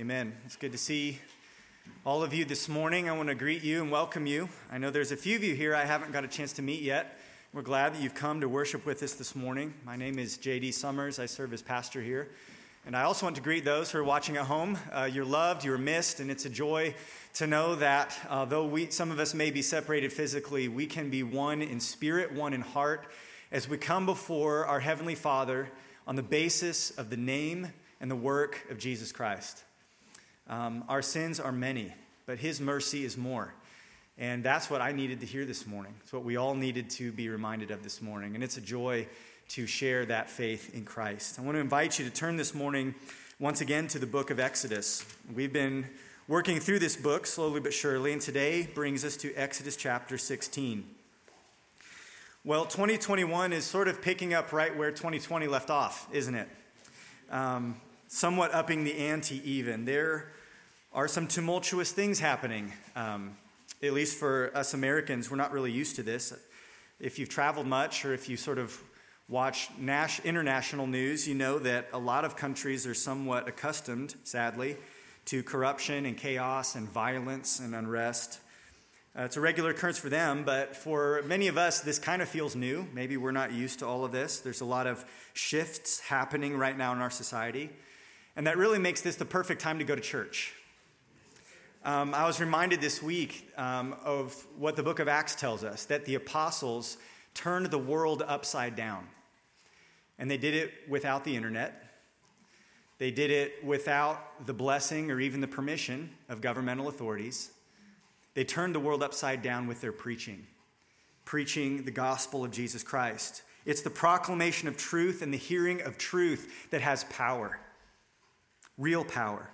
Amen. It's good to see all of you this morning. I want to greet you and welcome you. I know there's a few of you here I haven't got a chance to meet yet. We're glad that you've come to worship with us this morning. My name is JD Summers. I serve as pastor here. And I also want to greet those who are watching at home. Uh, you're loved, you're missed, and it's a joy to know that uh, though we, some of us may be separated physically, we can be one in spirit, one in heart, as we come before our Heavenly Father on the basis of the name and the work of Jesus Christ. Um, our sins are many, but His mercy is more. And that's what I needed to hear this morning. It's what we all needed to be reminded of this morning. And it's a joy to share that faith in Christ. I want to invite you to turn this morning once again to the book of Exodus. We've been working through this book slowly but surely, and today brings us to Exodus chapter 16. Well, 2021 is sort of picking up right where 2020 left off, isn't it? Um, somewhat upping the ante, even. There are some tumultuous things happening. Um, at least for us Americans, we're not really used to this. If you've traveled much or if you sort of watch Nash, international news, you know that a lot of countries are somewhat accustomed, sadly, to corruption and chaos and violence and unrest. Uh, it's a regular occurrence for them, but for many of us, this kind of feels new. Maybe we're not used to all of this. There's a lot of shifts happening right now in our society, and that really makes this the perfect time to go to church. Um, I was reminded this week um, of what the book of Acts tells us that the apostles turned the world upside down. And they did it without the internet. They did it without the blessing or even the permission of governmental authorities. They turned the world upside down with their preaching, preaching the gospel of Jesus Christ. It's the proclamation of truth and the hearing of truth that has power real power,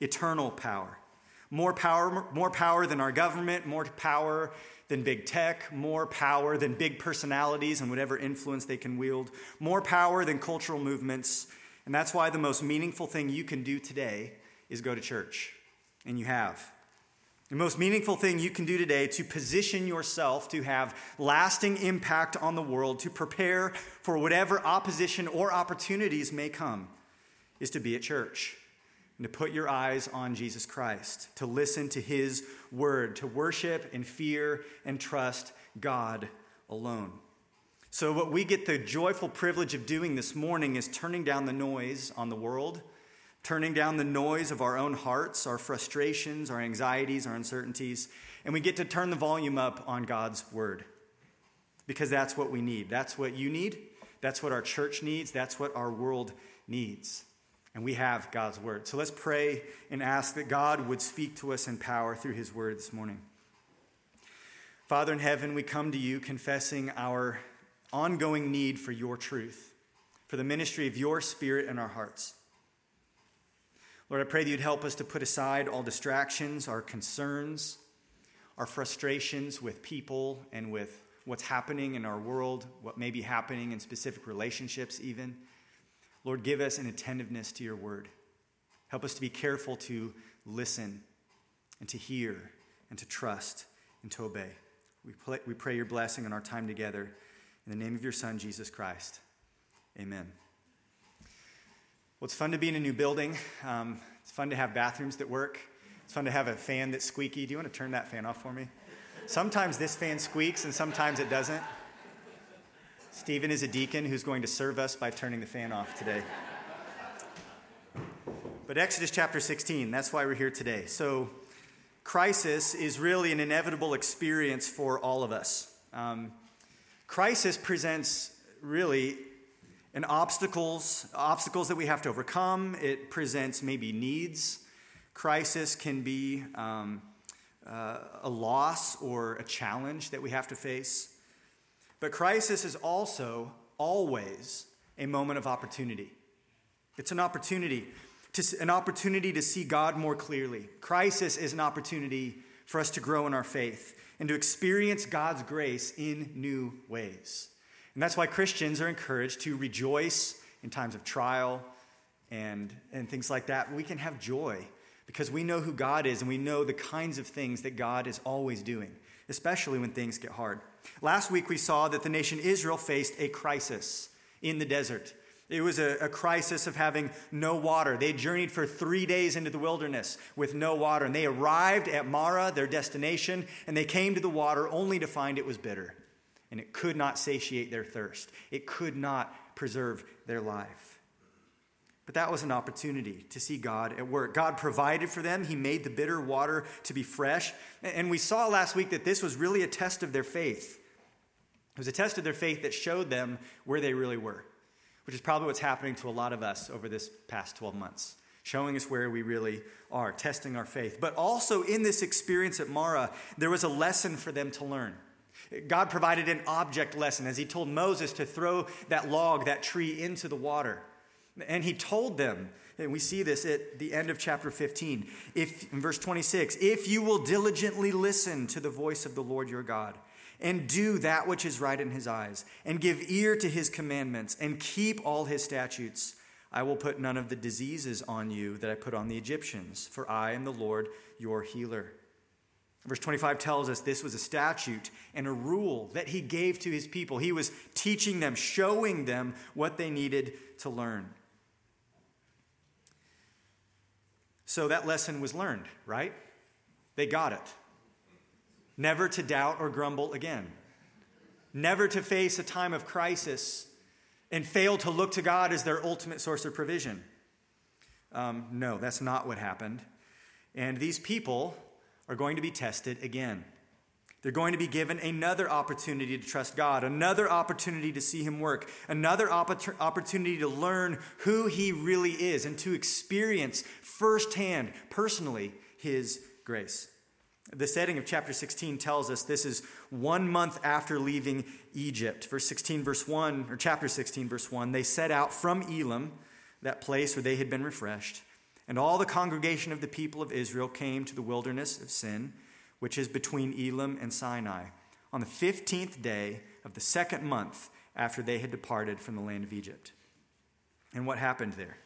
eternal power. More power, more power than our government, more power than big tech, more power than big personalities and whatever influence they can wield, more power than cultural movements. And that's why the most meaningful thing you can do today is go to church. And you have. The most meaningful thing you can do today to position yourself to have lasting impact on the world, to prepare for whatever opposition or opportunities may come, is to be at church and to put your eyes on Jesus Christ, to listen to his word, to worship and fear and trust God alone. So, what we get the joyful privilege of doing this morning is turning down the noise on the world, turning down the noise of our own hearts, our frustrations, our anxieties, our uncertainties, and we get to turn the volume up on God's word. Because that's what we need. That's what you need. That's what our church needs. That's what our world needs. And we have God's word. So let's pray and ask that God would speak to us in power through his word this morning. Father in heaven, we come to you confessing our ongoing need for your truth, for the ministry of your spirit in our hearts. Lord, I pray that you'd help us to put aside all distractions, our concerns, our frustrations with people and with what's happening in our world, what may be happening in specific relationships, even. Lord, give us an attentiveness to your word. Help us to be careful to listen and to hear and to trust and to obey. We, pray, we pray your blessing on our time together. In the name of your Son, Jesus Christ. Amen. Well, it's fun to be in a new building. Um, it's fun to have bathrooms that work. It's fun to have a fan that's squeaky. Do you want to turn that fan off for me? Sometimes this fan squeaks and sometimes it doesn't. Stephen is a deacon who's going to serve us by turning the fan off today. But Exodus chapter 16, that's why we're here today. So, crisis is really an inevitable experience for all of us. Um, crisis presents really an obstacles obstacles that we have to overcome. It presents maybe needs. Crisis can be um, uh, a loss or a challenge that we have to face. But crisis is also always a moment of opportunity. It's an opportunity, to, an opportunity to see God more clearly. Crisis is an opportunity for us to grow in our faith and to experience God's grace in new ways. And that's why Christians are encouraged to rejoice in times of trial and, and things like that. We can have joy because we know who God is and we know the kinds of things that God is always doing, especially when things get hard. Last week we saw that the nation Israel faced a crisis in the desert. It was a, a, crisis of having no water. They journeyed for three days into the wilderness with no water, and they arrived at Marah, their destination, and they came to the water only to find it was bitter, and it could not satiate their thirst. It could not preserve their life. But that was an opportunity to see God at work. God provided for them. He made the bitter water to be fresh. And we saw last week that this was really a test of their faith. It was a test of their faith that showed them where they really were, which is probably what's happening to a lot of us over this past 12 months, showing us where we really are, testing our faith. But also in this experience at Marah, there was a lesson for them to learn. God provided an object lesson as he told Moses to throw that log, that tree, into the water. And he told them, and we see this at the end of chapter 15, if, in verse 26, if you will diligently listen to the voice of the Lord your God, and do that which is right in his eyes, and give ear to his commandments, and keep all his statutes, I will put none of the diseases on you that I put on the Egyptians, for I am the Lord your healer. Verse 25 tells us this was a statute and a rule that he gave to his people. He was teaching them, showing them what they needed to learn. So that lesson was learned, right? They got it. Never to doubt or grumble again. Never to face a time of crisis and fail to look to God as their ultimate source of provision. Um, no, that's not what happened. And these people are going to be tested again. They're going to be given another opportunity to trust God, another opportunity to see Him work, another opportunity to learn who He really is and to experience firsthand, personally, His grace. The setting of chapter 16 tells us this is one month after leaving Egypt. Verse 16, verse 1, or chapter 16, verse 1, they set out from Elim, that place where they had been refreshed. And all the congregation of the people of Israel came to the wilderness of Sin which is between Elim and Sinai, on the 15th day of the second month after they had departed from the land of Egypt. And what happened there?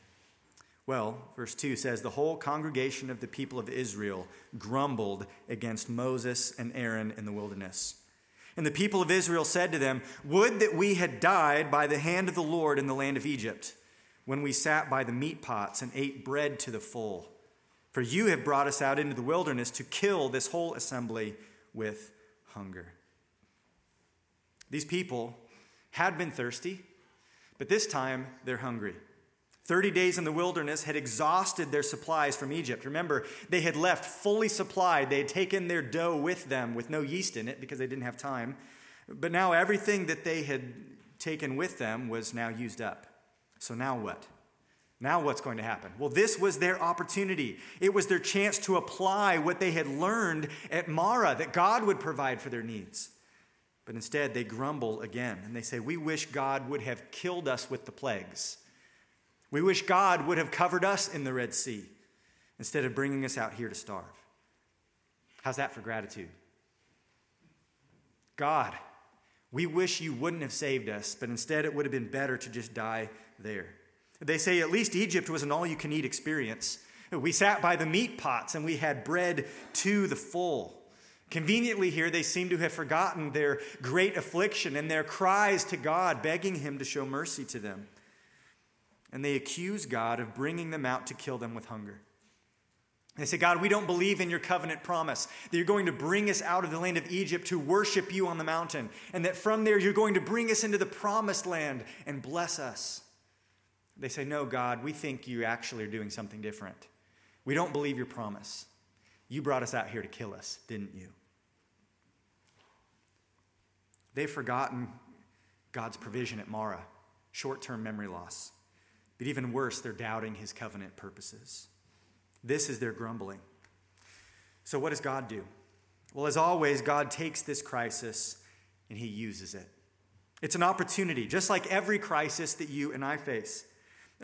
Well, verse 2 says, The whole congregation of the people of Israel grumbled against Moses and Aaron in the wilderness. And the people of Israel said to them, Would that we had died by the hand of the Lord in the land of Egypt, when we sat by the meat pots and ate bread to the full. For you have brought us out into the wilderness to kill this whole assembly with hunger. These people had been thirsty, but this time they're hungry. 30 days in the wilderness had exhausted their supplies from Egypt. Remember, they had left fully supplied. They had taken their dough with them with no yeast in it because they didn't have time. But now everything that they had taken with them was now used up. So now what? Now, what's going to happen? Well, this was their opportunity. It was their chance to apply what they had learned at Marah that God would provide for their needs. But instead, they grumble again and they say, We wish God would have killed us with the plagues. We wish God would have covered us in the Red Sea instead of bringing us out here to starve. How's that for gratitude? God, we wish you wouldn't have saved us, but instead it would have been better to just die there. They say at least Egypt was an all you can eat experience. We sat by the meat pots and we had bread to the full. Conveniently, here, they seem to have forgotten their great affliction and their cries to God, begging Him to show mercy to them. And they accuse God of bringing them out to kill them with hunger. They say, God, we don't believe in your covenant promise that you're going to bring us out of the land of Egypt to worship you on the mountain, and that from there you're going to bring us into the promised land and bless us. They say, No, God, we think you actually are doing something different. We don't believe your promise. You brought us out here to kill us, didn't you? They've forgotten God's provision at Marah, short term memory loss. But even worse, they're doubting his covenant purposes. This is their grumbling. So, what does God do? Well, as always, God takes this crisis and he uses it. It's an opportunity, just like every crisis that you and I face.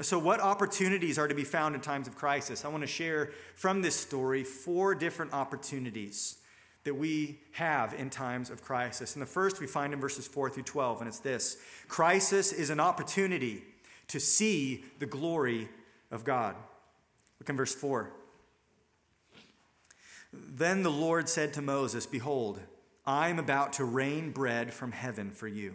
So, what opportunities are to be found in times of crisis? I want to share from this story four different opportunities that we have in times of crisis. And the first we find in verses 4 through 12, and it's this Crisis is an opportunity to see the glory of God. Look in verse 4. Then the Lord said to Moses, Behold, I am about to rain bread from heaven for you.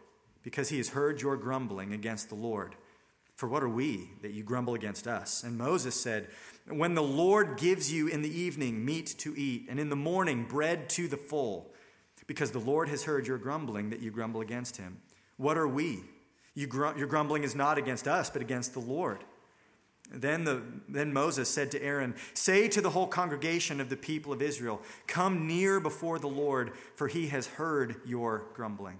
because he has heard your grumbling against the Lord. For what are we that you grumble against us? And Moses said, When the Lord gives you in the evening meat to eat, and in the morning bread to the full, because the Lord has heard your grumbling that you grumble against him. What are we? You gr- your grumbling is not against us, but against the Lord. Then, the, then Moses said to Aaron, Say to the whole congregation of the people of Israel, Come near before the Lord, for he has heard your grumbling.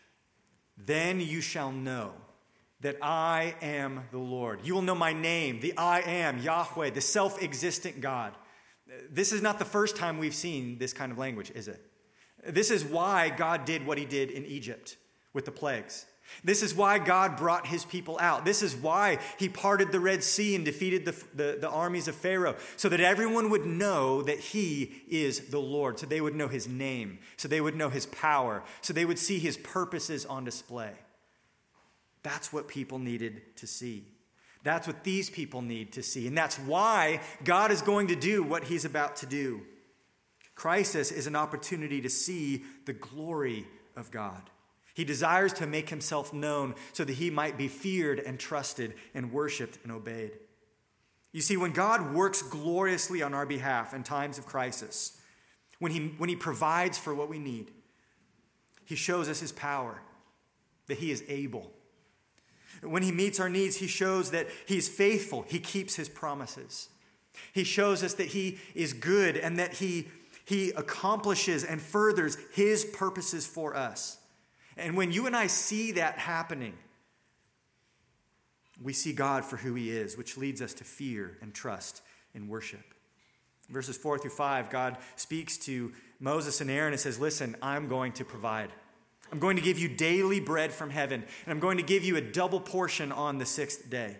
then you shall know that I am the Lord. You will know my name, the I am, Yahweh, the self existent God. This is not the first time we've seen this kind of language, is it? This is why God did what he did in Egypt with the plagues. This is why God brought his people out. This is why he parted the Red Sea and defeated the, the, the, armies of Pharaoh, so that everyone would know that he is the Lord, so they would know his name, so they would know his power, so they would see his purposes on display. That's what people needed to see. That's what these people need to see. And that's why God is going to do what he's about to do. Crisis is an opportunity to see the glory of God. He desires to make himself known so that he might be feared and trusted and worshiped and obeyed. You see, when God works gloriously on our behalf in times of crisis, when he, when he provides for what we need, he shows us his power, that he is able. When he meets our needs, he shows that he is faithful, he keeps his promises. He shows us that he is good and that he, he accomplishes and furthers his purposes for us. And when you and I see that happening, we see God for who he is, which leads us to fear and trust and worship. Verses 4 through 5, God speaks to Moses and Aaron and says, Listen, I'm going to provide. I'm going to give you daily bread from heaven, and I'm going to give you a double portion on the sixth day.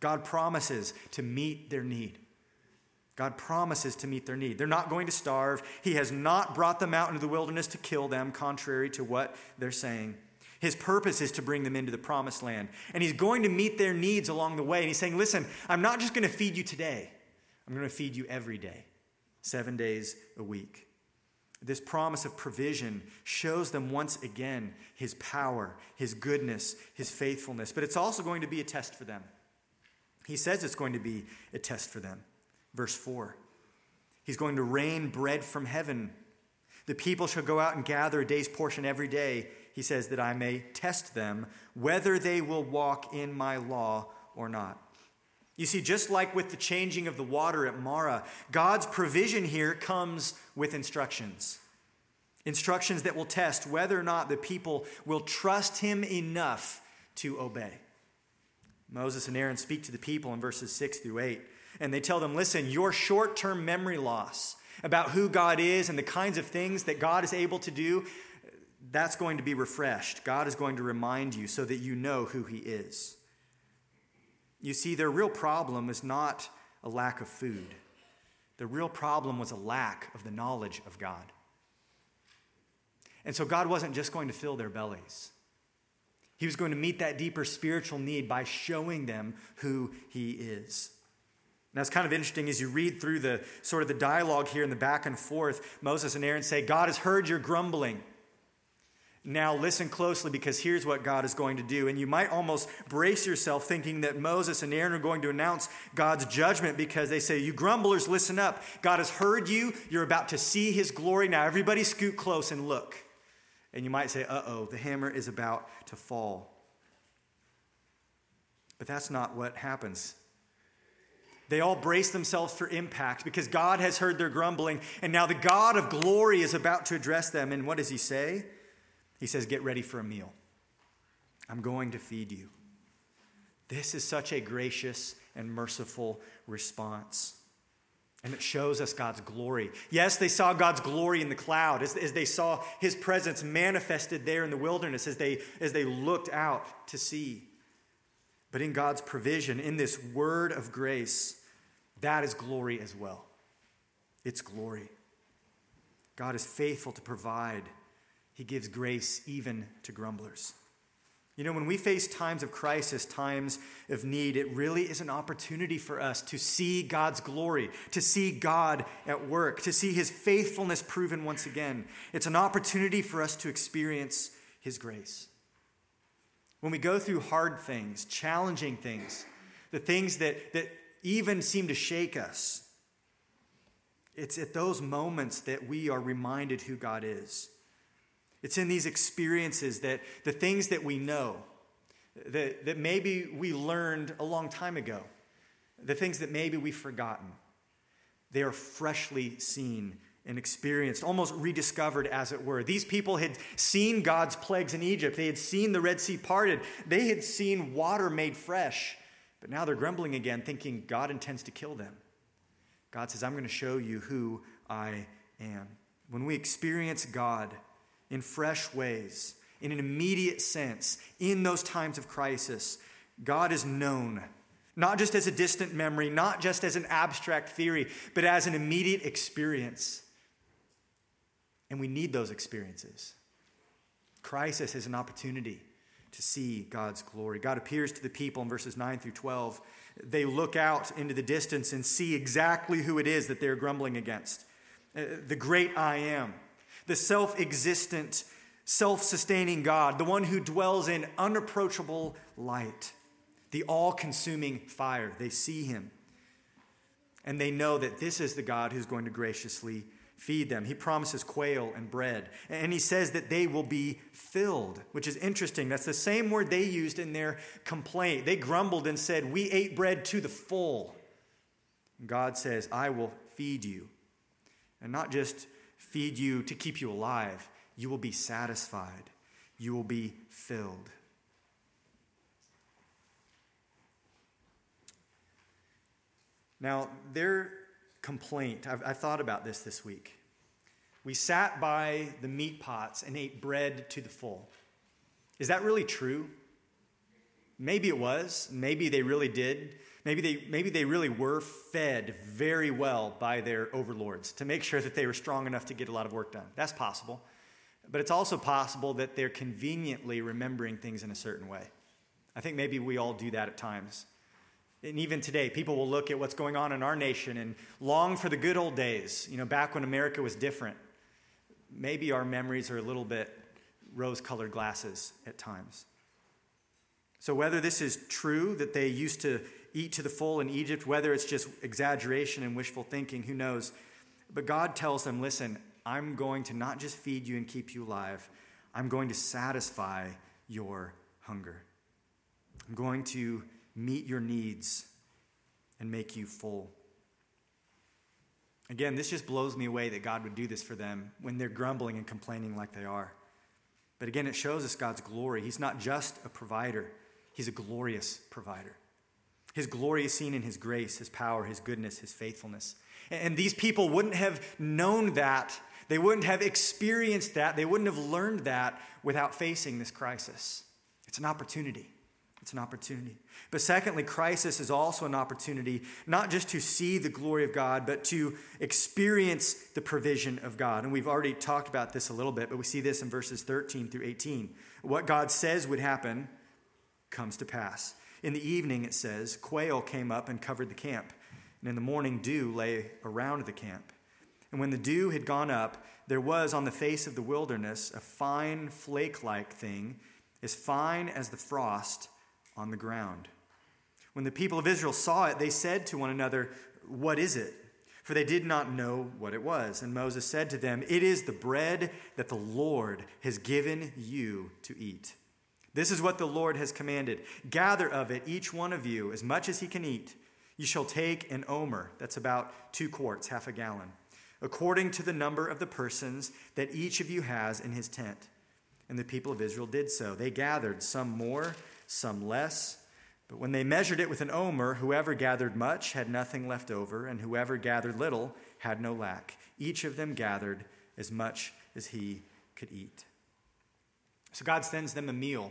God promises to meet their need. God promises to meet their need. They're not going to starve. He has not brought them out into the wilderness to kill them, contrary to what they're saying. His purpose is to bring them into the promised land. And He's going to meet their needs along the way. And He's saying, Listen, I'm not just going to feed you today, I'm going to feed you every day, seven days a week. This promise of provision shows them once again His power, His goodness, His faithfulness. But it's also going to be a test for them. He says it's going to be a test for them. Verse 4 He's going to rain bread from heaven. The people shall go out and gather a day's portion every day, he says, that I may test them whether they will walk in my law or not. You see, just like with the changing of the water at Marah, God's provision here comes with instructions. Instructions that will test whether or not the people will trust him enough to obey. Moses and Aaron speak to the people in verses 6 through 8 and they tell them, listen, your short term memory loss about who God is and the kinds of things that God is able to do, that's going to be refreshed. God is going to remind you so that you know who He is. You see, their real problem is not a lack of food, the real problem was a lack of the knowledge of God. And so God wasn't just going to fill their bellies. He was going to meet that deeper spiritual need by showing them who he is. Now it's kind of interesting as you read through the sort of the dialogue here in the back and forth. Moses and Aaron say, God has heard your grumbling. Now listen closely because here's what God is going to do. And you might almost brace yourself thinking that Moses and Aaron are going to announce God's judgment because they say, You grumblers, listen up. God has heard you. You're about to see his glory. Now everybody scoot close and look. And you might say, Uh oh, the hammer is about to fall. But that's not what happens. They all brace themselves for impact because God has heard their grumbling, and now the God of glory is about to address them. And what does he say? He says, Get ready for a meal. I'm going to feed you. This is such a gracious and merciful response. And it shows us God's glory. Yes, they saw God's glory in the cloud as, as they saw his presence manifested there in the wilderness as they, as they looked out to see. But in God's provision, in this word of grace, that is glory as well. It's glory. God is faithful to provide, He gives grace even to grumblers. You know, when we face times of crisis, times of need, it really is an opportunity for us to see God's glory, to see God at work, to see His faithfulness proven once again. It's an opportunity for us to experience His grace. When we go through hard things, challenging things, the things that, that even seem to shake us, it's at those moments that we are reminded who God is. It's in these experiences that the things that we know, that, that maybe we learned a long time ago, the things that maybe we've forgotten, they are freshly seen and experienced, almost rediscovered, as it were. These people had seen God's plagues in Egypt. They had seen the Red Sea parted. They had seen water made fresh. But now they're grumbling again, thinking God intends to kill them. God says, I'm going to show you who I am. When we experience God, in fresh ways, in an immediate sense, in those times of crisis, God is known, not just as a distant memory, not just as an abstract theory, but as an immediate experience. And we need those experiences. Crisis is an opportunity to see God's glory. God appears to the people in verses 9 through 12. They look out into the distance and see exactly who it is that they're grumbling against uh, the great I am the self existent, self sustaining God, the one who dwells in unapproachable light, the all consuming fire. They see him. And they know that this is the God who's going to graciously feed them. He promises quail and bread. And he says that they will be filled, which is interesting. That's the same word they used in their complaint. They grumbled and said, We ate bread to the full. God says, I will feed you. And not just feed you to keep you alive, you will be satisfied. You will be filled. Now, their complaint, I've, I've, thought about this this week. We sat by the meat pots and ate bread to the full. Is that really true? Maybe it was. Maybe they really did. Maybe they, maybe they really were fed very well by their overlords to make sure that they were strong enough to get a lot of work done. That's possible. But it's also possible that they're conveniently remembering things in a certain way. I think maybe we all do that at times. And even today, people will look at what's going on in our nation and long for the good old days, you know, back when America was different. Maybe our memories are a little bit rose colored glasses at times. So, whether this is true that they used to eat to the full in Egypt, whether it's just exaggeration and wishful thinking, who knows? But God tells them, listen, I'm going to not just feed you and keep you alive, I'm going to satisfy your hunger. I'm going to meet your needs and make you full. Again, this just blows me away that God would do this for them when they're grumbling and complaining like they are. But again, it shows us God's glory. He's not just a provider, He's a glorious provider. His glory is seen in his grace, his power, his goodness, his faithfulness. And these people wouldn't have known that. They wouldn't have experienced that. They wouldn't have learned that without facing this crisis. It's an opportunity. It's an opportunity. But secondly, crisis is also an opportunity not just to see the glory of God, but to experience the provision of God. And we've already talked about this a little bit, but we see this in verses 13 through 18. What God says would happen comes to pass. In the evening, it says, quail came up and covered the camp, and in the morning, dew lay around the camp. And when the dew had gone up, there was on the face of the wilderness a fine flake like thing, as fine as the frost on the ground. When the people of Israel saw it, they said to one another, What is it? For they did not know what it was. And Moses said to them, It is the bread that the Lord has given you to eat. This is what the Lord has commanded gather of it, each one of you, as much as he can eat. You shall take an omer, that's about two quarts, half a gallon, according to the number of the persons that each of you has in his tent. And the people of Israel did so. They gathered, some more, some less. But when they measured it with an omer, whoever gathered much had nothing left over, and whoever gathered little had no lack. Each of them gathered as much as he could eat. So God sends them a meal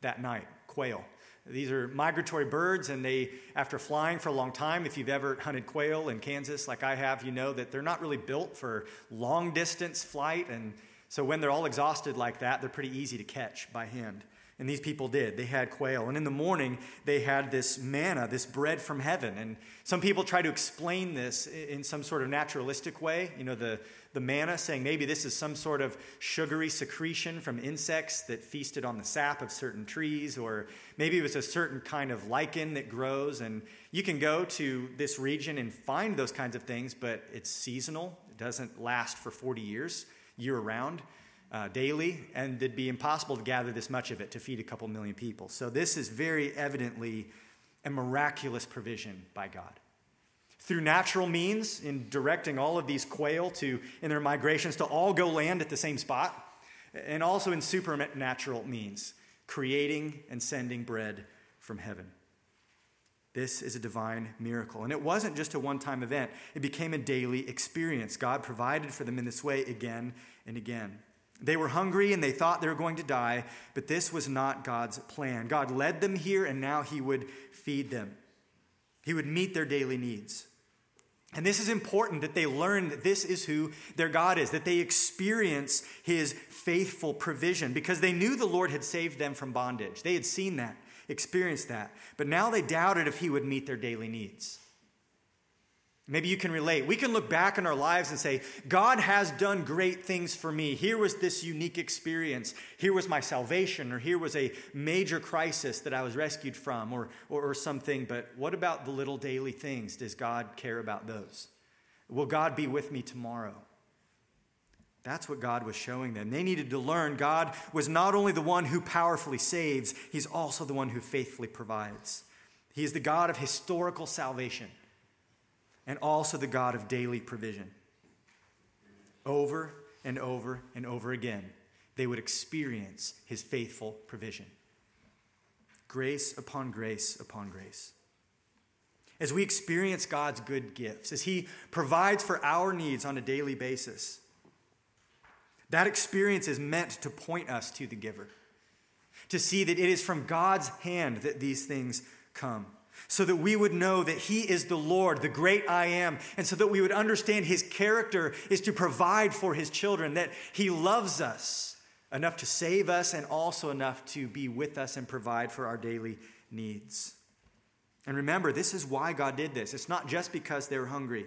that night quail. These are migratory birds, and they, after flying for a long time, if you've ever hunted quail in Kansas like I have, you know that they're not really built for long distance flight. And so when they're all exhausted like that, they're pretty easy to catch by hand. And these people did. They had quail. And in the morning, they had this manna, this bread from heaven. And some people try to explain this in some sort of naturalistic way. You know, the, the manna, saying maybe this is some sort of sugary secretion from insects that feasted on the sap of certain trees, or maybe it was a certain kind of lichen that grows. And you can go to this region and find those kinds of things, but it's seasonal. It doesn't last for 40 years, year round uh, daily, and it'd be impossible to gather this much of it to feed a couple million people. So, this is very evidently a miraculous provision by God. Through natural means, in directing all of these quail to, in their migrations, to all go land at the same spot, and also in supernatural means, creating and sending bread from heaven. This is a divine miracle. And it wasn't just a one time event, it became a daily experience. God provided for them in this way again and again. They were hungry and they thought they were going to die, but this was not God's plan. God led them here and now He would feed them. He would meet their daily needs. And this is important that they learn that this is who their God is, that they experience His faithful provision because they knew the Lord had saved them from bondage. They had seen that, experienced that. But now they doubted if He would meet their daily needs. Maybe you can relate. We can look back in our lives and say, God has done great things for me. Here was this unique experience. Here was my salvation, or here was a major crisis that I was rescued from, or, or, or, something. But what about the little daily things? Does God care about those? Will God be with me tomorrow? That's what God was showing them. They needed to learn God was not only the one who powerfully saves, He's also the one who faithfully provides. He is the God of historical salvation and also the God of daily provision. Over and over and over again, they would experience his faithful provision. Grace upon grace upon grace. As we experience God's good gifts, as he provides for our needs on a daily basis, that experience is meant to point us to the giver, to see that it is from God's hand that these things come so that we would know that He is the Lord, the great I am, and so that we would understand His character is to provide for His children, that He loves us enough to save us and also enough to be with us and provide for our daily needs. And remember, this is why God did this. It's not just because they were hungry.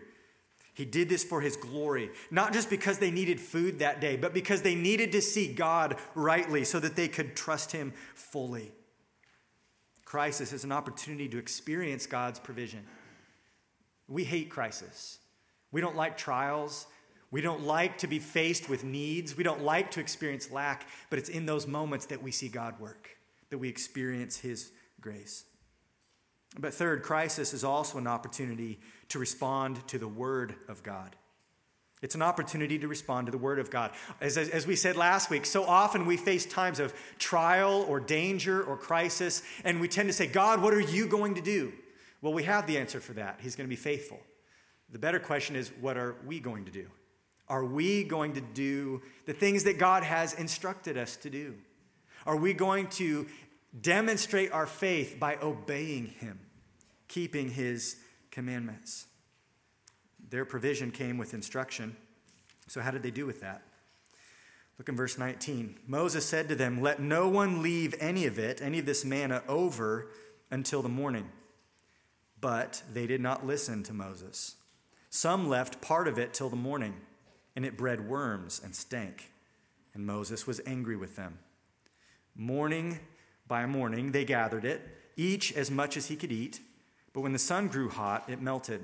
He did this for his glory, not just because they needed food that day, but because they needed to see God rightly so that they could trust him fully. Crisis is an opportunity to experience God's provision. We hate crisis. We don't like trials. We don't like to be faced with needs. We don't like to experience lack, but it's in those moments that we see God work, that we experience His grace. But third, crisis is also an opportunity to respond to the Word of God. It's an opportunity to respond to the Word of God. As, as, as, we said last week, so often we face times of trial or danger or crisis, and we tend to say, God, what are you going to do? Well, we have the answer for that. He's going to be faithful. The better question is, what are we going to do? Are we going to do the things that God has instructed us to do? Are we going to demonstrate our faith by obeying Him, keeping His commandments? Their provision came with instruction. So, how did they do with that? Look in verse 19. Moses said to them, Let no one leave any of it, any of this manna, over until the morning. But they did not listen to Moses. Some left part of it till the morning, and it bred worms and stank. And Moses was angry with them. Morning by morning they gathered it, each as much as he could eat. But when the sun grew hot, it melted.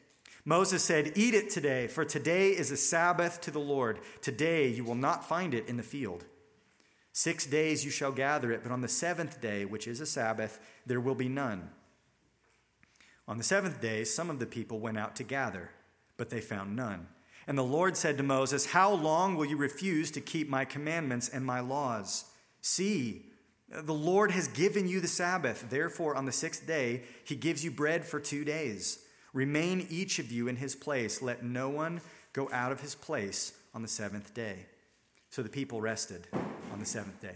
Moses said, Eat it today, for today is a Sabbath to the Lord. Today you will not find it in the field. Six days you shall gather it, but on the seventh day, which is a Sabbath, there will be none. On the seventh day, some of the people went out to gather, but they found none. And the Lord said to Moses, How long will you refuse to keep my commandments and my laws? See, the Lord has given you the Sabbath. Therefore, on the sixth day, he gives you bread for two days. Remain each of you in his place. Let no one go out of his place on the seventh day. So the people rested on the seventh day.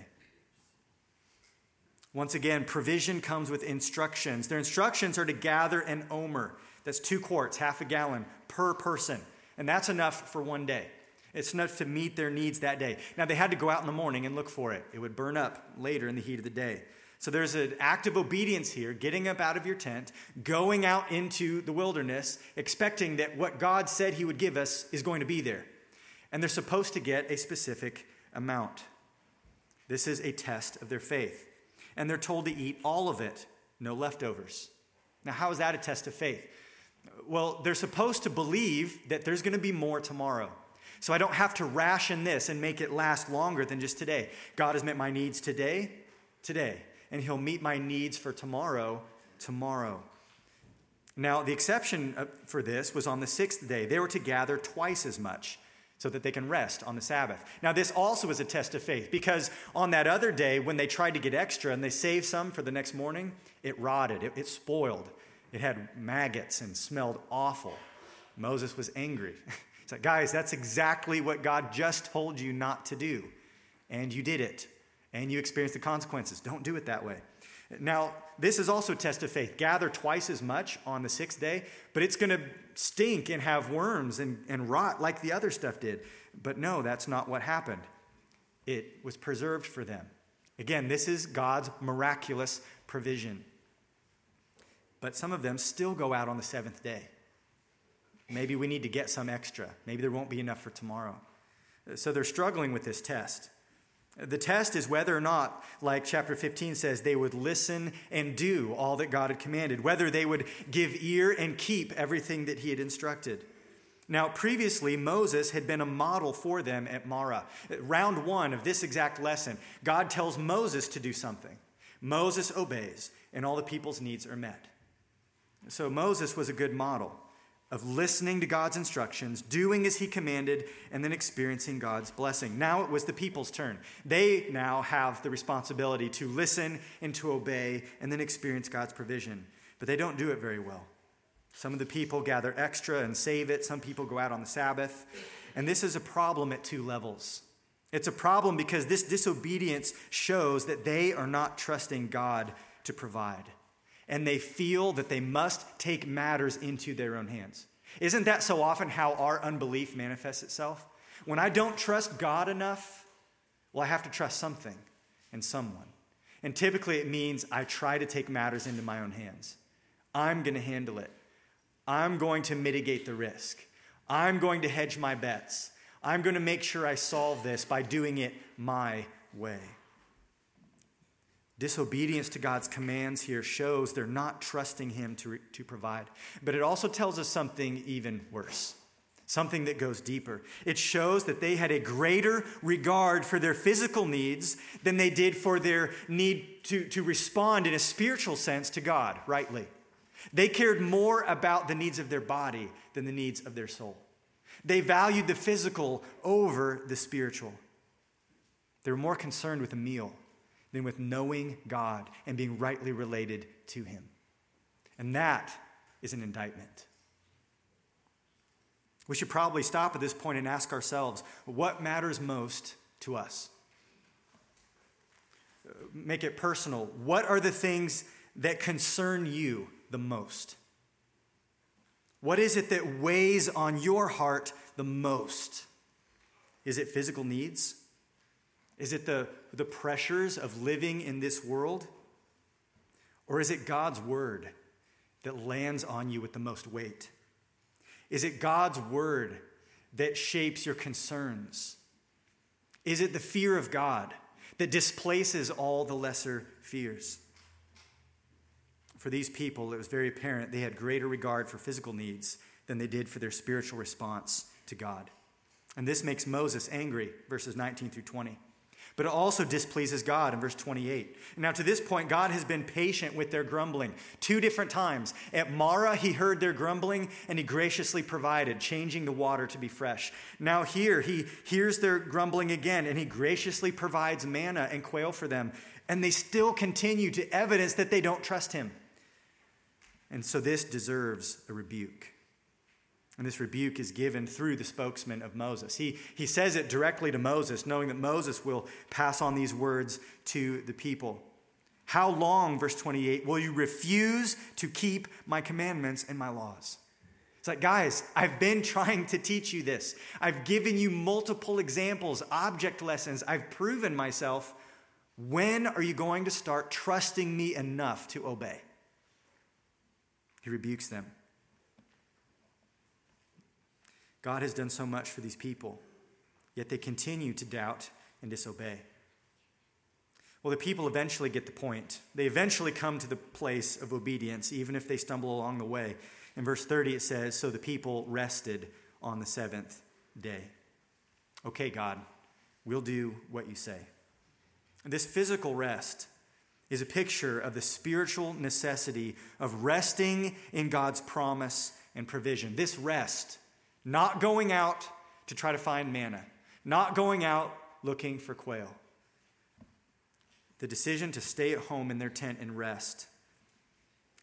Once again, provision comes with instructions. Their instructions are to gather an omer. That's two quarts, half a gallon per person. And that's enough for one day. It's enough to meet their needs that day. Now, they had to go out in the morning and look for it, it would burn up later in the heat of the day. So there's an act of obedience here, getting up out of your tent, going out into the wilderness, expecting that what God said He would give us is going to be there and they're supposed to get a specific amount. This is a test of their faith. And they're told to eat all of it, no leftovers. Now, how is that a test of faith? Well, they're supposed to believe that there's going to be more tomorrow. So I don't have to ration this and make it last longer than just today. God has met my needs today, today. And He'll meet my needs for tomorrow, tomorrow. Now, the exception uh, for this was on the sixth day. They were to gather twice as much so that they can rest on the Sabbath. Now, this also is a test of faith because on that other day, when they tried to get extra and they saved some for the next morning, it rotted, it, it spoiled. It had maggots and smelled awful. Moses was angry. He's like, guys, that's exactly what God just told you not to do. And you did it. And you experience the consequences. Don't do it that way. Now, this is also a test of faith. Gather twice as much on the sixth day, but it's going to stink and have worms and, and rot like the other stuff did. But no, that's not what happened. It was preserved for them. Again, this is God's miraculous provision. But some of them still go out on the seventh day. Maybe we need to get some extra. Maybe there won't be enough for tomorrow. So they're struggling with this test. The test is whether or not, like chapter 15 says, they would listen and do all that God had commanded, whether they would give ear and keep everything that he had instructed. Now, previously, Moses had been a model for them at Marah. Round one of this exact lesson, God tells Moses to do something. Moses obeys, and all the people's needs are met. So, Moses was a good model of listening to God's instructions, doing as he commanded, and then experiencing God's blessing. Now it was the people's turn. They now have the responsibility to listen and to obey and then experience God's provision. But they don't do it very well. Some of the people gather extra and save it, some people go out on the Sabbath. And this is a problem at two levels. It's a problem because this disobedience shows that they are not trusting God to provide and they feel that they must take matters into their own hands. Isn't that so often how our unbelief manifests itself? When I don't trust God enough, well, I have to trust something and someone. And typically it means I try to take matters into my own hands. I'm going to handle it. I'm going to mitigate the risk. I'm going to hedge my bets. I'm going to make sure I solve this by doing it my way. Disobedience to God's commands here shows they're not trusting Him to, to provide. But it also tells us something even worse, something that goes deeper. It shows that they had a greater regard for their physical needs than they did for their need to, to respond in a spiritual sense to God rightly. They cared more about the needs of their body than the needs of their soul. They valued the physical over the spiritual. They were more concerned with a meal than with knowing God and being rightly related to Him. And that is an indictment. We should probably stop at this point and ask ourselves what matters most to us? Make it personal. What are the things that concern you the most? What is it that weighs on your heart the most? Is it physical needs? Is it the, the pressures of living in this world? Or is it God's word that lands on you with the most weight? Is it God's word that shapes your concerns? Is it the fear of God that displaces all the lesser fears? For these people, it was very apparent they had greater regard for physical needs than they did for their spiritual response to God. And this makes Moses angry, verses 19 through 20. But it also displeases God in verse 28. Now, to this point, God has been patient with their grumbling two different times. At Marah, he heard their grumbling and he graciously provided, changing the water to be fresh. Now, here, he hears their grumbling again and he graciously provides manna and quail for them. And they still continue to evidence that they don't trust him. And so, this deserves a rebuke. And this rebuke is given through the spokesman of Moses. He, he says it directly to Moses, knowing that Moses will pass on these words to the people. How long, verse 28, will you refuse to keep my commandments and my laws? It's like, guys, I've been trying to teach you this. I've given you multiple examples, object lessons. I've proven myself. When are you going to start trusting me enough to obey? He rebukes them. God has done so much for these people, yet they continue to doubt and disobey. Well, the people eventually get the point. They eventually come to the place of obedience, even if they stumble along the way. In verse 30, it says, So the people rested on the seventh day. Okay, God, we'll do what you say. And this physical rest is a picture of the spiritual necessity of resting in God's promise and provision. This rest not going out to try to find manna, not going out looking for quail. The decision to stay at home in their tent and rest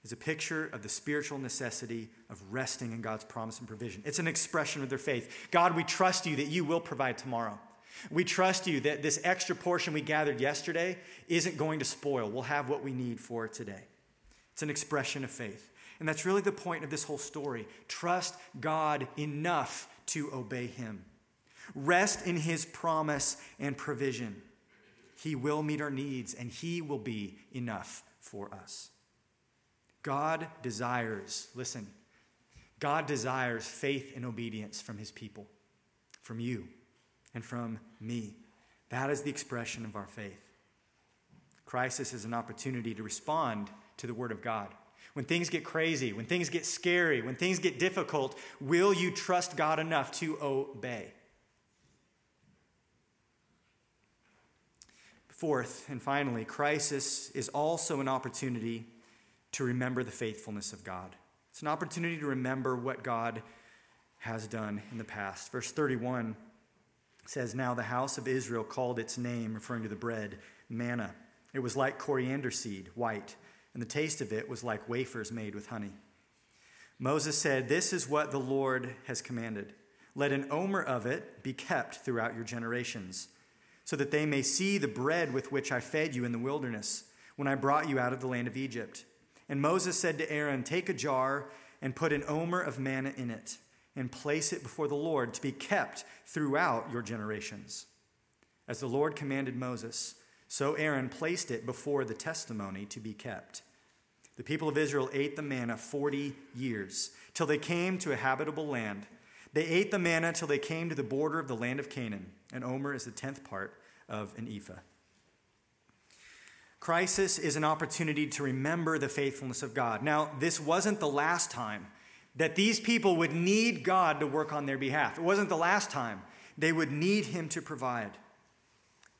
is a picture of the spiritual necessity of resting in God's promise and provision. It's an expression of their faith. God, we trust you that you will provide tomorrow. We trust you that this extra portion we gathered yesterday isn't going to spoil. We'll have what we need for today. It's an expression of faith. And that's really the point of this whole story. Trust God enough to obey Him. Rest in His promise and provision. He will meet our needs and He will be enough for us. God desires, listen, God desires faith and obedience from His people, from you, and from me. That is the expression of our faith. Crisis is an opportunity to respond to the Word of God. When things get crazy, when things get scary, when things get difficult, will you trust God enough to obey? Fourth, and finally, crisis is also an opportunity to remember the faithfulness of God. It's an opportunity to remember what God has done in the past. Verse 31 says, Now the house of Israel called its name, referring to the bread, manna. It was like coriander seed, white and the taste of it was like wafers made with honey. Moses said, This is what the Lord has commanded. Let an omer of it be kept throughout your generations, so that they may see the bread with which I fed you in the wilderness when I brought you out of the land of Egypt. And Moses said to Aaron, Take a jar and put an omer of manna in it, and place it before the Lord to be kept throughout your generations. As the Lord commanded Moses, so Aaron placed it before the testimony to be kept. The people of Israel ate the manna 40 years, till they came to a habitable land. They ate the manna till they came to the border of the land of Canaan. and omer is the tenth part of an ephah. Crisis is an opportunity to remember the faithfulness of God. Now, this wasn't the last time that these people would need God to work on their behalf. It wasn't the last time they would need Him to provide.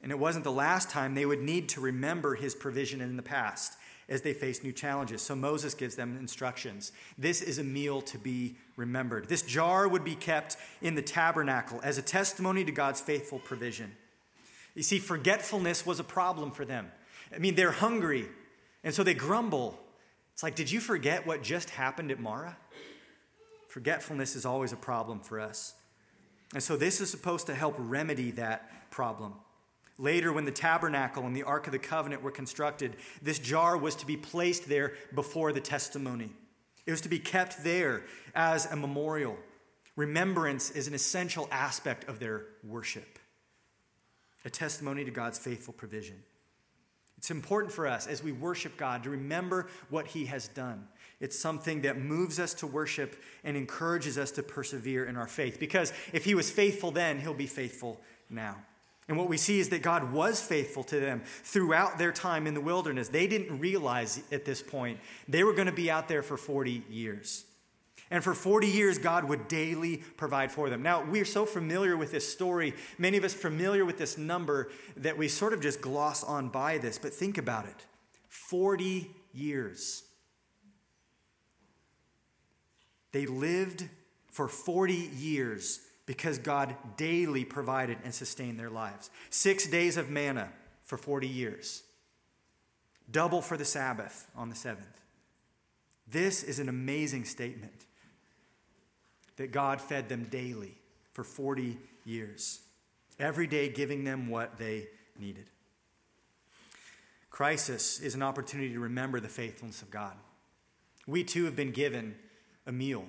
And it wasn't the last time they would need to remember his provision in the past as they face new challenges. So Moses gives them instructions. This is a meal to be remembered. This jar would be kept in the tabernacle as a testimony to God's faithful provision. You see, forgetfulness was a problem for them. I mean, they're hungry, and so they grumble. It's like, did you forget what just happened at Marah? Forgetfulness is always a problem for us. And so this is supposed to help remedy that problem. Later, when the tabernacle and the Ark of the Covenant were constructed, this jar was to be placed there before the testimony. It was to be kept there as a memorial. Remembrance is an essential aspect of their worship. a testimony to God's faithful provision. It's important for us as we worship God to remember what He has done. It's something that moves us to worship and encourages us to persevere in our faith. Because if He was faithful then, He'll be faithful now. And what we see is that God was faithful to them throughout their time in the wilderness. They didn't realize at this point they were going to be out there for 40 years. And for 40 years, God would daily provide for them. Now, we're so familiar with this story, many of us familiar with this number, that we sort of just gloss on by this. But think about it 40 years. They lived for 40 years because God daily provided and sustained their lives. Six days of manna for 40 years, double for the Sabbath on the seventh. This is an amazing statement that God fed them daily for 40 years, every day giving them what they needed. Crisis is an opportunity to remember the faithfulness of God. We too have been given a meal,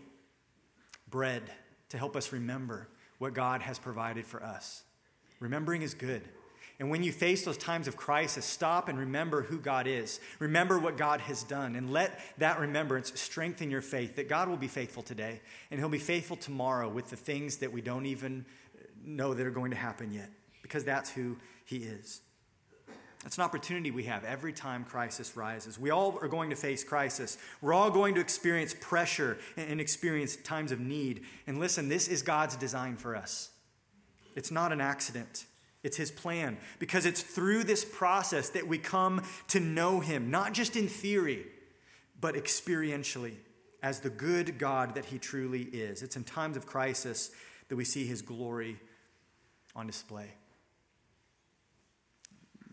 bread, to help us remember what God has provided for us. Remembering is good. And when you face those times of crisis, stop and remember who God is. Remember what God has done. And let that remembrance strengthen your faith that God will be faithful today. And He'll be faithful tomorrow with the things that we don't even know that are going to happen yet, because that's who He is. It's an opportunity we have every time crisis rises. We all are going to face crisis. We're all going to experience pressure and experience times of need. And listen, this is God's design for us. It's not an accident. It's his plan because it's through this process that we come to know him, not just in theory, but experientially as the good God that he truly is. It's in times of crisis that we see his glory on display.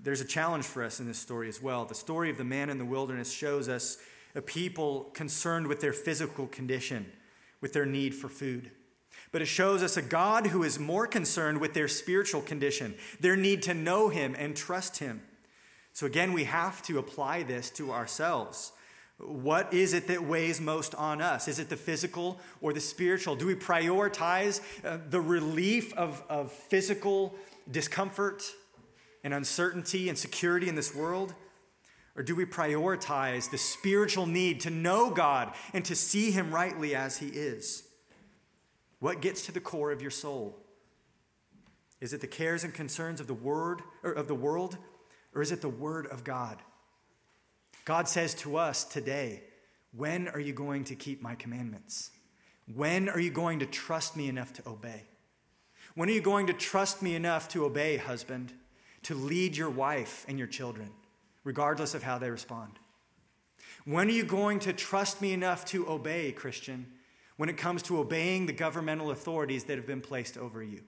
There's a challenge for us in this story as well. The story of the manna in the wilderness shows us a people concerned with their physical condition, with their need for food. But it shows us a God who is more concerned with their spiritual condition, their need to know Him and trust Him. So again, we have to apply this to ourselves. What is it that weighs most on us? Is it the physical or the spiritual? Do we prioritize uh, the relief of, of physical discomfort and uncertainty and security in this world? Or do we prioritize the spiritual need to know God and to see Him rightly as He is? What gets to the core of your soul? Is it the cares and concerns of the word or of the world, or is it the word of God? God says to us today, when are you going to keep my commandments? When are you going to trust me enough to obey? When are you going to trust me enough to obey, husband, to lead your wife and your children, regardless of how they respond? When are you going to trust me enough to obey, Christian, when it comes to obeying the governmental authorities that have been placed over you?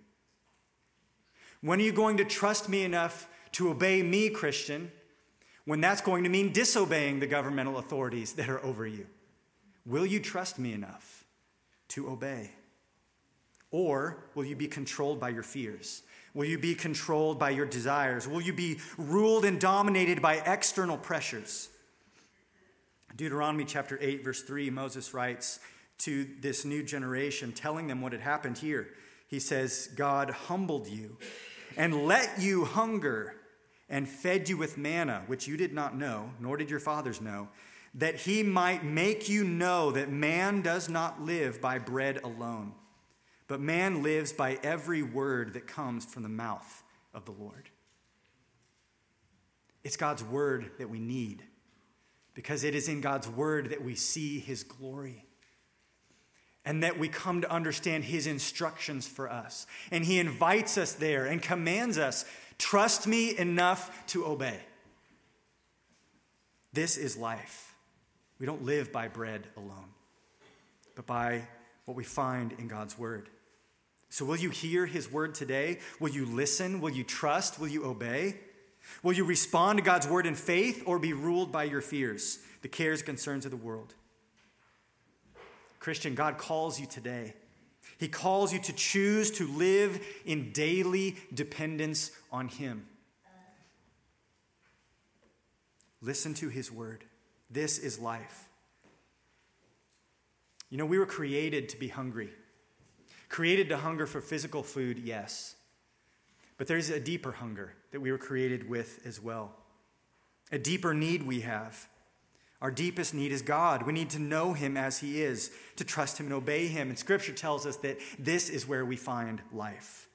When are you going to trust me enough to obey me, Christian, when that's going to mean disobeying the governmental authorities that are over you? Will you trust me enough to obey? Or will you be controlled by your fears? Will you be controlled by your desires? Will you be ruled and dominated by external pressures? Deuteronomy chapter 8, verse 3, Moses writes, to this new generation, telling them what had happened here. He says, God humbled you and let you hunger and fed you with manna, which you did not know, nor did your fathers know, that he might make you know that man does not live by bread alone, but man lives by every word that comes from the mouth of the Lord. It's God's word that we need because it is in God's word that we see his glory and that we come to understand his instructions for us. And he invites us there and commands us trust me enough to obey. This is life. We don't live by bread alone, but by what we find in God's word. So, will you hear his word today? Will you listen? Will you trust? Will you obey? Will you respond to God's word in faith or be ruled by your fears, the cares, concerns of the world? Christian, God calls you today. He calls you to choose to live in daily dependence on Him. Listen to His word. This is life. You know, we were created to be hungry, created to hunger for physical food, yes. But there's a deeper hunger that we were created with as well. A deeper need we have. Our deepest need is God. We need to know Him as He is, to trust Him and obey Him. And Scripture tells us that this is where we find life.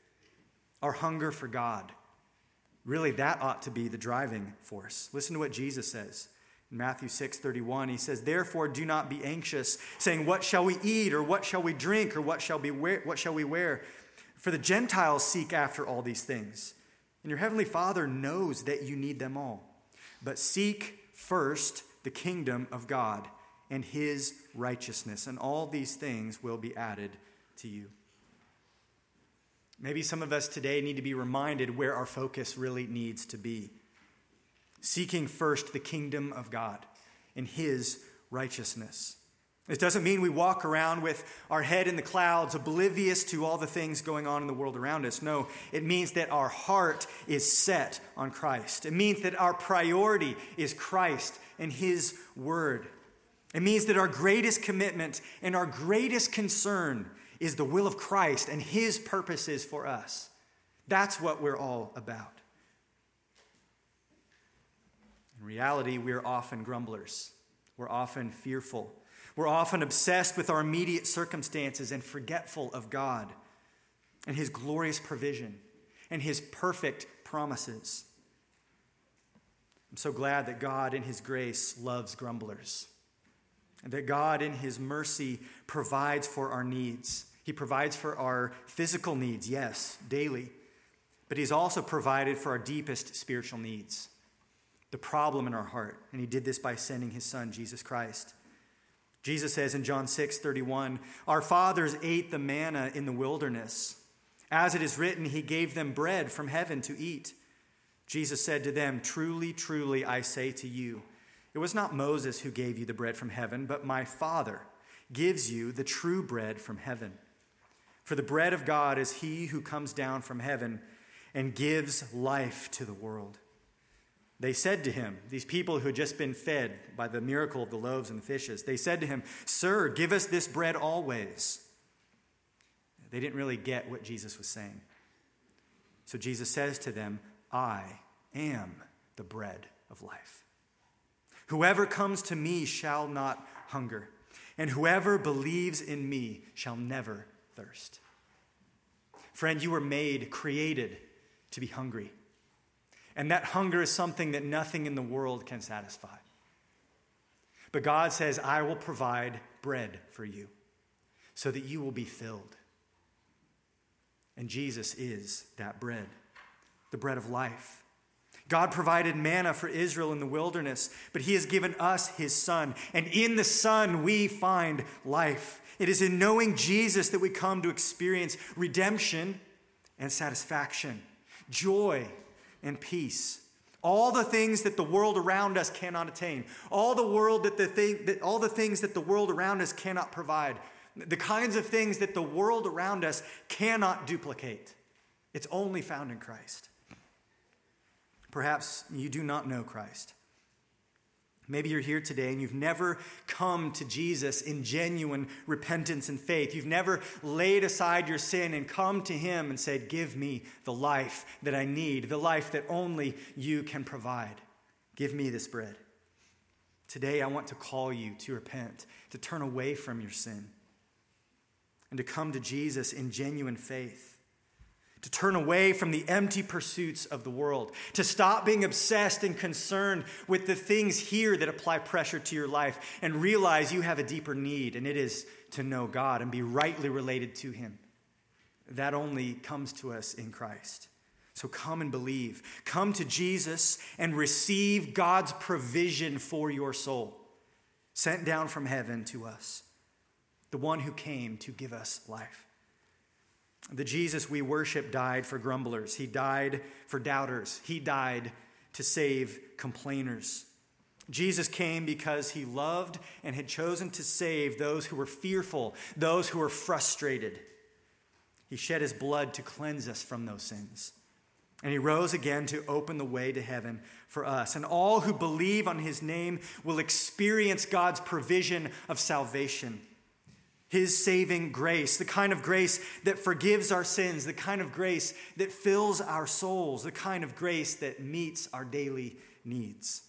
Our hunger for God. Really, that ought to be the driving force. Listen to what Jesus says. In Matthew 6 31, he says, Therefore, do not be anxious, saying, What shall we eat, or what shall we drink, or what shall, be wear, what shall we wear? For the Gentiles seek after all these things. And your heavenly Father knows that you need them all. But seek first the kingdom of God and his righteousness, and all these things will be added to you. Maybe some of us today need to be reminded where our focus really needs to be. Seeking first the kingdom of God and his righteousness. It doesn't mean we walk around with our head in the clouds, oblivious to all the things going on in the world around us. No, it means that our heart is set on Christ. It means that our priority is Christ and His Word. It means that our greatest commitment and our greatest concern is the will of Christ and His purposes for us. That's what we're all about. In reality, we're often grumblers, we're often fearful. We're often obsessed with our immediate circumstances and forgetful of God and His glorious provision and His perfect promises. I'm so glad that God, in His grace, loves grumblers and that God, in His mercy, provides for our needs. He provides for our physical needs, yes, daily, but He's also provided for our deepest spiritual needs, the problem in our heart. And He did this by sending His Son, Jesus Christ. Jesus says in John 6 31, Our fathers ate the manna in the wilderness. As it is written, He gave them bread from heaven to eat. Jesus said to them, Truly, truly, I say to you, it was not Moses who gave you the bread from heaven, but my Father gives you the true bread from heaven. For the bread of God is he who comes down from heaven and gives life to the world. They said to him, these people who had just been fed by the miracle of the loaves and the fishes, they said to him, Sir, give us this bread always. They didn't really get what Jesus was saying. So Jesus says to them, I am the bread of life. Whoever comes to me shall not hunger, and whoever believes in me shall never thirst. Friend, you were made, created to be hungry. And that hunger is something that nothing in the world can satisfy. But God says, I will provide bread for you so that you will be filled. And Jesus is that bread, the bread of life. God provided manna for Israel in the wilderness, but He has given us His Son. And in the Son, we find life. It is in knowing Jesus that we come to experience redemption and satisfaction, joy and peace. All the things that the world around us cannot attain. All the world that the thing, that, all the things that the world around us cannot provide. The kinds of things that the world around us cannot duplicate. It's only found in Christ. Perhaps you do not know Christ. Maybe you're here today and you've never come to Jesus in genuine repentance and faith. You've never laid aside your sin and come to Him and said, Give me the life that I need, the life that only you can provide. Give me this bread. Today, I want to call you to repent, to turn away from your sin, and to come to Jesus in genuine faith to turn away from the empty pursuits of the world, to stop being obsessed and concerned with the things here that apply pressure to your life, and realize you have a deeper need, and it is to know God and be rightly related to Him. That only comes to us in Christ. So come and believe. Come to Jesus and receive God's provision for your soul, sent down from heaven to us, the one who came to give us life. The Jesus we worship died for grumblers, he died for doubters, he died to save complainers. Jesus came because he loved and had chosen to save those who were fearful, those who were frustrated. He shed his blood to cleanse us from those sins. And he rose again to open the way to heaven for us. And all who believe on his name will experience God's provision of salvation. His saving grace, the kind of grace that forgives our sins, the kind of grace that fills our souls, the kind of grace that meets our daily needs,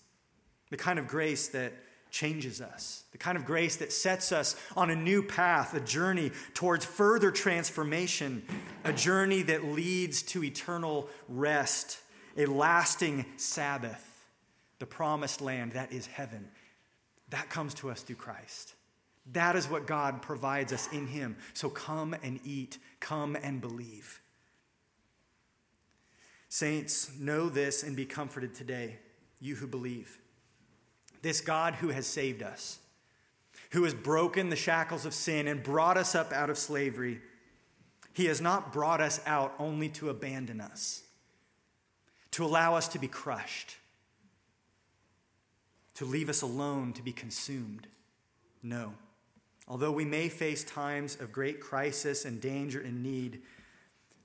the kind of grace that changes us, the kind of grace that sets us on a new path, a journey towards further transformation, a journey that leads to eternal rest, a lasting Sabbath, the promised land that is heaven. That comes to us through Christ. That is what God provides us in Him. So come and eat, come and believe. Saints, know this and be comforted today, you who believe. This God who has saved us, who has broken the shackles of sin and brought us up out of slavery, He has not brought us out only to abandon us, to allow us to be crushed, to leave us alone to be consumed. No. Although we may face times of great crisis and danger and need,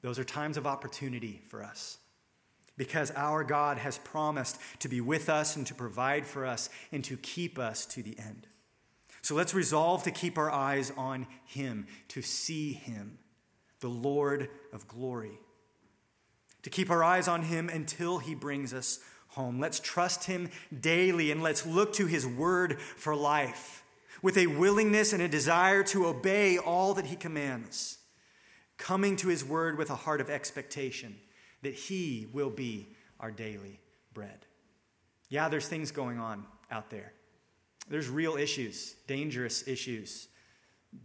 those are times of opportunity for us because our God has promised to be with us and to provide for us and to keep us to the end. So let's resolve to keep our eyes on Him, to see Him, the Lord of glory, to keep our eyes on Him until He brings us home. Let's trust Him daily and let's look to His word for life with a willingness and a desire to obey all that he commands, coming to his word with a heart of expectation that he will be our daily bread. Yeah, there's things going on out there. There's real issues, dangerous issues,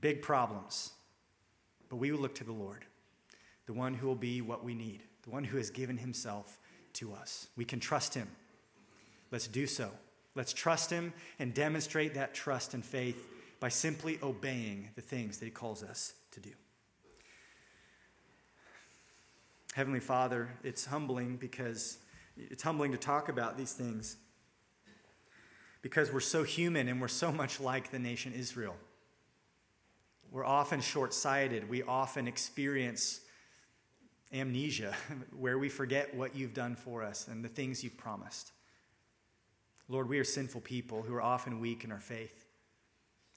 big problems. But we will look to the Lord, the one who will be what we need, the one who has given himself to us. We can trust him. Let's do so. Let's trust Him and demonstrate that trust and faith by simply obeying the things that He calls us to do. Heavenly Father, it's humbling because it's humbling to talk about these things because we're so human and we're so much like the nation Israel. We're often short sighted. We often experience amnesia where we forget what you've done for us and the things you've promised. Lord, we are sinful people who are often weak in our faith.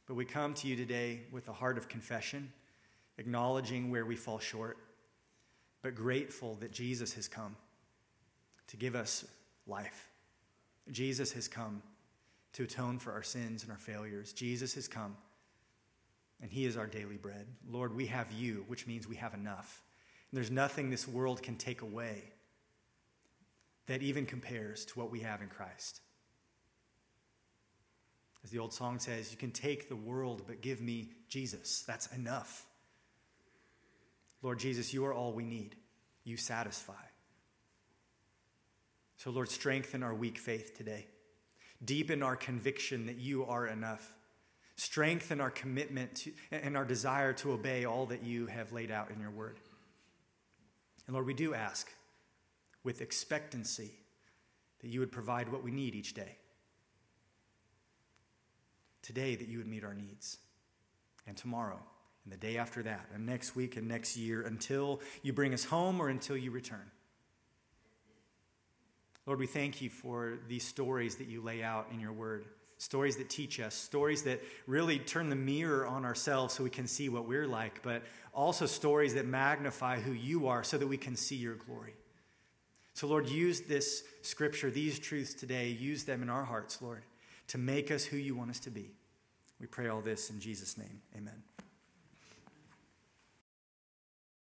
But we come to you today with a heart of confession, acknowledging where we fall short, but grateful that Jesus has come to give us life. Jesus has come to atone for our sins and our failures. Jesus has come, and He is our daily bread. Lord, we have you, which means we have enough. And there's nothing this world can take away that even compares to what we have in Christ. As the old song says, you can take the world, but give me Jesus. That's enough. Lord Jesus, you are all we need. You satisfy. So, Lord, strengthen our weak faith today. Deepen our conviction that you are enough. Strengthen our commitment to, and our desire to obey all that you have laid out in your word. And Lord, we do ask with expectancy that you would provide what we need each day today that you would meet our needs, and tomorrow, and the day after that, and next week, and next year, until you bring us home or until you return. Lord, we thank you for these stories that you lay out in your word. Stories that teach us, stories that really turn the mirror on ourselves so we can see what we're like, but also stories that magnify who you are so that we can see your glory. So, Lord, use this scripture, these truths today, use them in our hearts, Lord, to make us who you want us to be. We pray all this in Jesus' name. Amen.